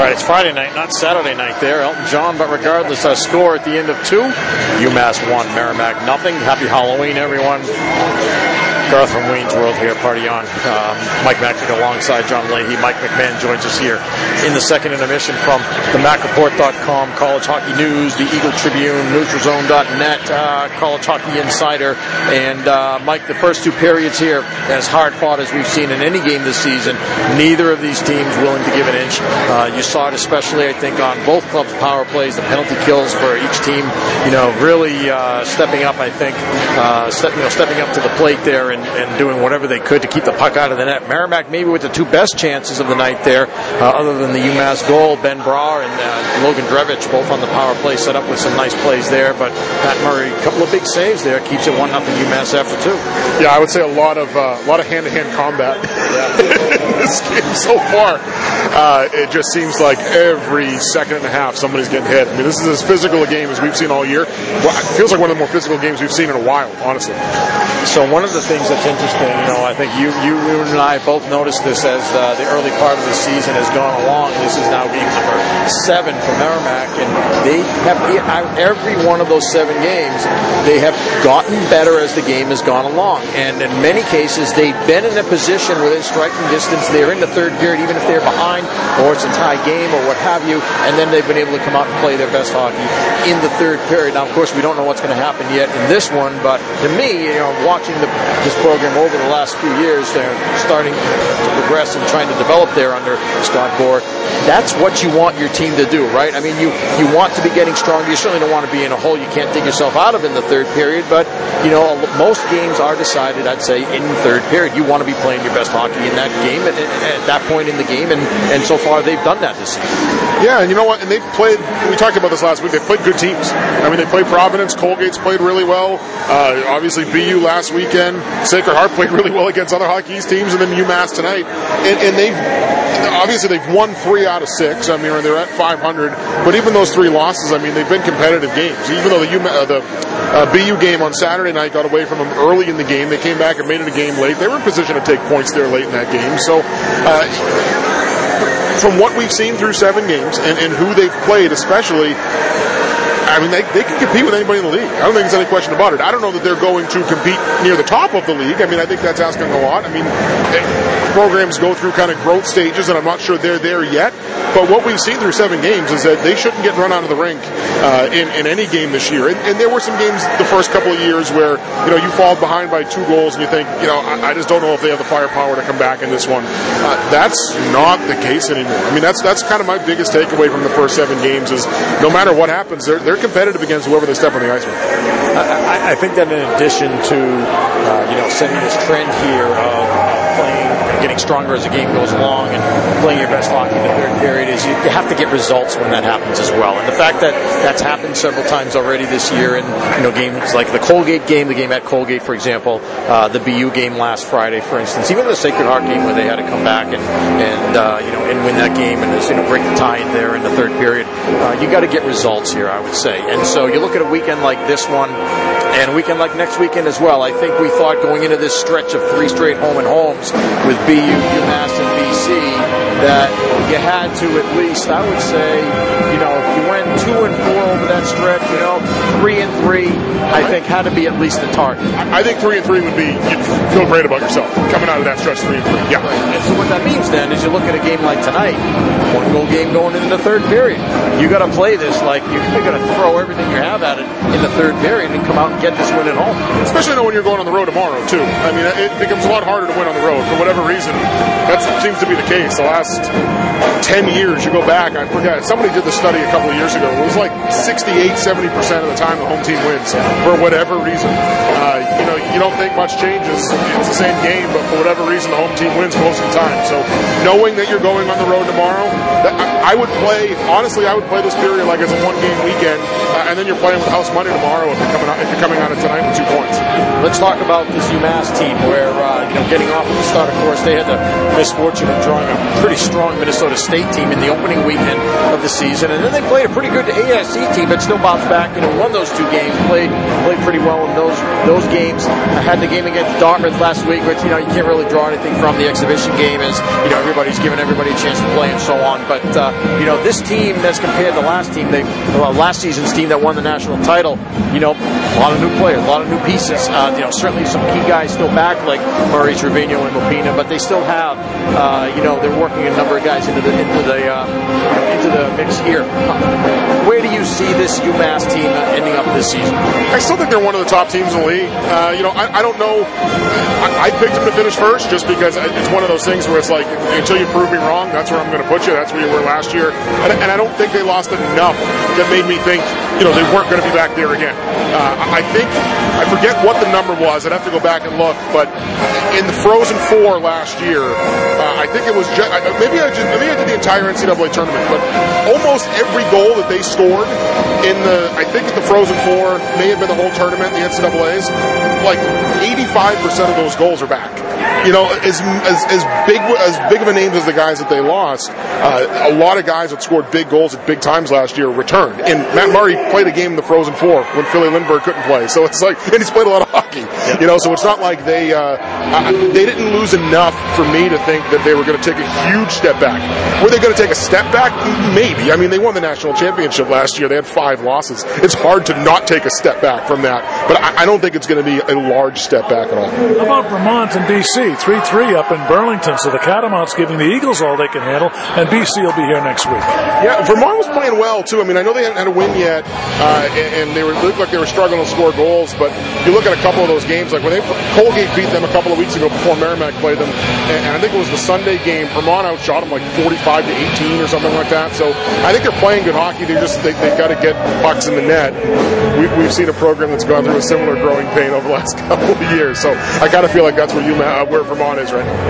Right, it's Friday night, not Saturday night there. Elton John, but regardless, our score at the end of two UMass 1, Merrimack nothing. Happy Halloween, everyone. Garth from Wayne's World here, party on. Um, Mike Mackey alongside John Leahy. Mike McMahon joins us here in the second intermission from the MacReport.com, College Hockey News, the Eagle Tribune, NeutralZone.net, uh, College Hockey Insider. And uh, Mike, the first two periods here, as hard fought as we've seen in any game this season, neither of these teams willing to give an inch. Uh, you saw it especially, I think, on both clubs' power plays, the penalty kills for each team, you know, really uh, stepping up, I think, uh, you know, stepping up to the plate there and and, and, doing whatever they could to keep the puck out of the net. Merrimack maybe with the two best chances of the night there, uh, other than the UMass goal. Ben Brar and uh, Logan Drevitch both on the power play set up with some nice plays there, but Pat Murray, a couple of big saves there, keeps it one nothing UMass after two. Yeah, I would say a lot of uh, a lot of hand to hand combat in this game so far. Uh, it just seems like every second and a half somebody's getting hit. I mean, this is as physical a game as we've seen all year. Well, it feels like one of the more physical games we've seen in a while, honestly. So one of the things that's interesting. You know, I think you, you, and I both noticed this as uh, the early part of the season has gone along. This is now game number seven for Merrimack, and they have every one of those seven games. They have gotten better as the game has gone along, and in many cases, they've been in a position within striking distance. They're in the third period, even if they're behind, or it's a tie game, or what have you, and then they've been able to come out and play their best hockey in the third period. Now, of course, we don't know what's going to happen yet in this one, but to me, you know, watching the, this program over the last few years, they're starting to progress and trying to develop there under Scott Borek. That's what you want your team to do, right? I mean, you, you want to be getting stronger. You certainly don't want to be in a hole you can't dig yourself out of in the third period, but, you know, most games are decided, I'd say, in third period. You want to be playing your best hockey in that game at, at that point in the game, and, and so far they've done that this season. Yeah, and you know what? And they've played, we talked about this last week, they played good teams. I mean, they played Providence, Colgate's played really well. Uh, obviously, BU last weekend, Sacred Heart played really well against other Hockey teams, and then UMass tonight. And, and they've obviously they've won three out of six. I mean, they're at 500. But even those three losses, I mean, they've been competitive games. Even though the, UMass, uh, the uh, BU game on Saturday night got away from them early in the game, they came back and made it a game late. They were in position to take points there late in that game. So. From what we've seen through seven games and, and who they've played, especially, I mean, they, they can compete with anybody in the league. I don't think there's any question about it. I don't know that they're going to compete near the top of the league. I mean, I think that's asking a lot. I mean, eh, programs go through kind of growth stages, and I'm not sure they're there yet. But what we've seen through seven games is that they shouldn't get run out of the rink uh, in, in any game this year. And, and, there were some games the first couple of years where, you know, you fall behind by two goals and you think, you know, I, I just don't know if they have the firepower to come back in this one. Uh, that's not the case anymore. I mean, that's that's kind of my biggest takeaway from the first seven games is no matter what happens, they're, they're competitive against whoever they step on the ice with. I, I think that in addition to uh, you know setting this trend here of getting stronger as the game goes along and playing your best hockey in the third period is you, have to get results when that happens as well. And the fact that that's happened several times already this year in you know games like the Colgate game, the game at Colgate, for example, uh, the BU game last Friday, for instance, even the Sacred Heart game where they had to come back and and uh, you know and win that game and you know break the tie there in the third period. Uh, you got to get results here, I would say. And so you look at a weekend like this one and a weekend like next weekend as well. I think we thought going into this stretch of three straight home and homes with BU, UMass, and BC that you had to at least, I would say, you know, if you went two and four over that stretch, you know, three and three, I think had to be at least a target. I think three and three would be you'd feel great about yourself coming out of that stretch three and three. Yeah. And so what that means then is you look at a game like tonight, one goal game going into the third period. You got to play this like you're going to throw everything you have at it in the third period and come out and get this win at home. Especially when you're going on the road tomorrow too. I mean, it becomes a lot harder to win on the road for whatever reason. That seems to be the case. The last ten years, you go back. I forget. Somebody did the study a couple of years ago. It was like 68, 70 percent of the time the home team wins for whatever reason. Uh, you know, you don't think much changes. It's the same game, but for whatever reason, the home team wins most of the time. So, knowing that you're going on the road tomorrow, I would play. Honestly, I would play this period like it's a one-game weekend, uh, and then you're playing with house money tomorrow if you're coming out, if you're coming out of tonight with two points. Let's talk about this UMass team, where uh, you know, getting off at the start, of course, they had the misfortune of drawing a pretty strong Minnesota State team in the opening weekend of the season, and then they played a pretty good AIC team, but still bounced back. Know, won those two games, played played pretty well in those those games. I had the game against Dartmouth last week, which you know you can't really draw anything from the exhibition game, as you know everybody's giving everybody a chance to play and so on. But uh, you know, this team as compared to last team, they well, last season's team that won the national title, you know, a lot of new players, a lot of new pieces. Uh, you know, certainly some key guys still back like Murray, Trivigno, and Lopina, but they still have, uh, you know, they're working a number of guys into the into the uh, into the mix here. Where do you see this UMass team ending up this season? I still think they're one of the top teams in the league. Uh, you know, I, I, don't know. I, I, picked them to finish first just because it's one of those things where it's like until you prove me wrong, that's where I'm going to put you. That's where you were last year, and, and I don't think they lost enough that made me think you know they weren't going to be back there again. Uh, I think I forget what the number was. I'd have to go back and look, but in the Frozen Four last year, uh, I think it was just, maybe I just maybe I did the entire NCAA tournament, but almost every goal that they scored in the I think at the Frozen Four may have been the whole tournament, the NCAA's, like 85% of those goals are back. You know, as, as, as big as big of a names as the guys that they lost, uh, a lot of guys that scored big goals at big times last year returned. And Matt Murray played a game in the Frozen Four when Filip Lindberg couldn't play. So it's like, and he's played a lot of hockey. You know, so it's not like they uh, they didn't lose enough for me to think that they were going to take a huge step back. Were they going to take a step back? Maybe. I mean, they won the national championship last year. They had five losses. It's hard to not take a step back from that, but I, I don't think it's going to be a large step back at all. How about Vermont and BC? 3 3 up in Burlington. So the Catamounts giving the Eagles all they can handle, and BC will be here next week. Yeah, Vermont was playing well, too. I mean, I know they hadn't had a win yet, uh, and, they were, looked like they were struggling to score goals, but you look at a couple of those games, like when they Colgate beat them a couple of weeks ago before Merrimack played them, and, and I think it was the Sunday game, Vermont outshot them like 45 to 18 or something like that. So I think they're playing good hockey. They just they, they've got to get pucks in the net. We, we've seen a program that's gone through a similar growing pain over the last couple of years. So I kind of feel like that's where you uh, where Vermont is right now.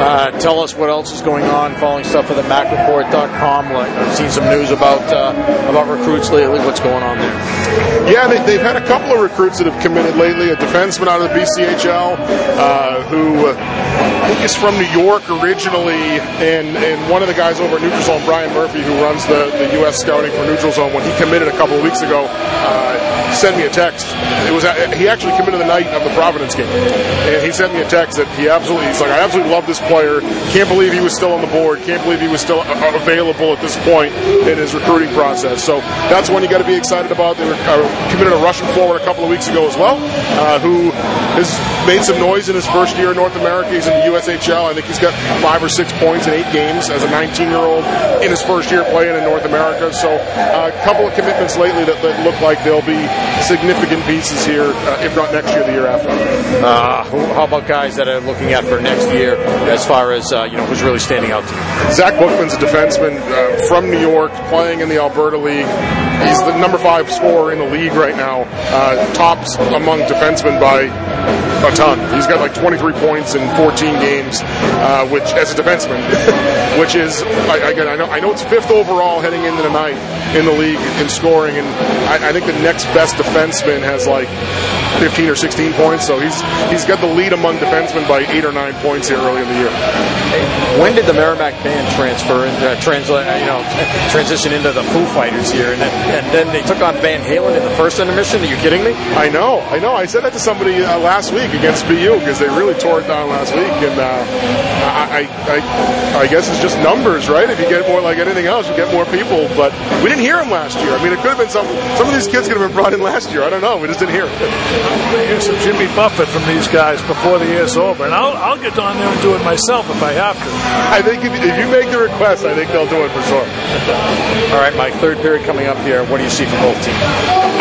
Uh, tell us what else is going on. Following stuff for the MacReport.com. Like I've seen some news about uh, about recruits lately. What's going on there? Yeah, they, have had a couple of recruits that have committed lately. A defenseman out of the BCHL uh, who uh, is from New York originally, and and one of the guys over at Neutral Zone, Brian Murphy, who runs the, the U.S. scouting for Neutral Zone, when he committed a couple of weeks ago. Uh, sent me a text. It was he actually committed the night of the Providence game, and he sent me a text that he absolutely he's like I absolutely love this player. Can't believe he was still on the board. Can't believe he was still available at this point in his recruiting process. So that's one you got to be excited about. They were, uh, committed a Russian forward a couple of weeks ago as well, uh, who has made some noise in his first year in North America. He's in the USHL. I think he's got five or six points in eight games as a 19 year old in his first year playing in North America. So uh, a couple of commitments lately that, that look like they'll be significant pieces here, uh, if not next year, the year after. Uh, how about guys that are looking at for next year as far as, uh, you know, who's really standing out to you? Zach Bookman's a defenseman uh, from New York, playing in the Alberta League. He's the number five scorer in the league right now, uh, tops among defensemen by a ton. He's got like 23 points in 14 games, uh, which as a defenseman, which is again I know I know it's fifth overall heading into the night in the league in scoring, and I, I think the next best defenseman has like 15 or 16 points. So he's he's got the lead among defensemen by eight or nine points here early in the year. When did the Merrimack band transfer and uh, translate, uh, you know, transition into the Foo Fighters here, and then, and then they took on Van Halen in the first intermission? Are you kidding me? I know, I know. I said that to somebody uh, last week against BU because they really tore it down last week, and uh, I, I, I, guess it's just numbers, right? If you get more like anything else, you get more people. But we didn't hear them last year. I mean, it could have been some. Some of these kids could have been brought in last year. I don't know. We just didn't hear it hear some Jimmy Buffett from these guys before the year's over, and I'll, I'll get on there and do it myself if I have to. I think if, if you make the request, I think they'll do it for sure. All right, Mike. Third period coming up here. What do you see from both teams?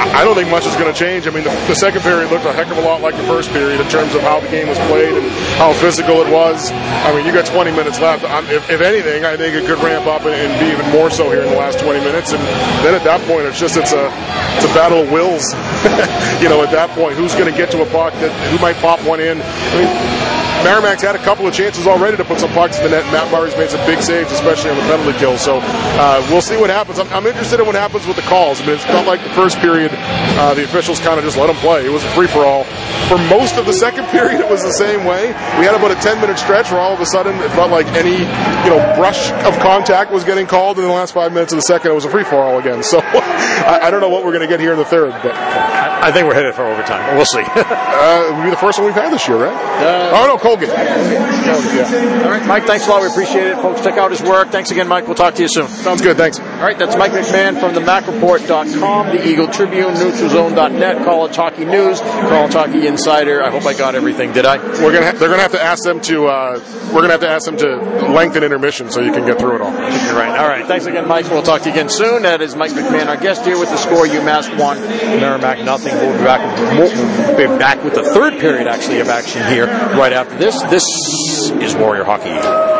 I don't think much is going to change. I mean, the, the, second period looked a heck of a lot like the first period in terms of how the game was played and how physical it was. I mean, you got 20 minutes left. If, if, anything, I think it could ramp up and, and, be even more so here in the last 20 minutes. And then at that point, it's just it's a it's a battle of wills. you know, at that point, who's going to get to a puck that who might pop one in? I mean, Merrimack's had a couple of chances already to put some pucks in the net. Matt Murray's made some big saves, especially on the penalty kill. So uh, we'll see what happens. I'm, I'm, interested in what happens with the calls. I mean, it's not like the first period. Uh, the officials kind of just let them play. It was a free for all. For most of the second period, it was the same way. We had about a 10 minute stretch where all of a sudden it felt like any you know brush of contact was getting called. In the last five minutes of the second, it was a free for all again. So I, I, don't know what we're going to get here in the third, but. I think we're headed for overtime. We'll see. uh, it'll be the first one we've had this year, right? Uh, oh no, Colgan. Yeah. All right, Mike. Thanks a lot. We appreciate it, folks. Check out his work. Thanks again, Mike. We'll talk to you soon. Sounds good. Thanks. All right, that's Mike McMahon from the MacReport.com, the Eagle Tribune, NeutralZone.net, College Hockey News, College Hockey Insider. I hope I got everything. Did I? We're gonna. Ha- they're gonna have to ask them to. Uh, we're gonna have to ask them to lengthen intermission so you can get through it all. You're right. All right. Thanks again, Mike. We'll talk to you again soon. That is Mike McMahon, our guest here with the score. UMass one, Merrimack nothing. We'll be back. We'll be back with the third period actually of action here right after this. This is Warrior Hockey.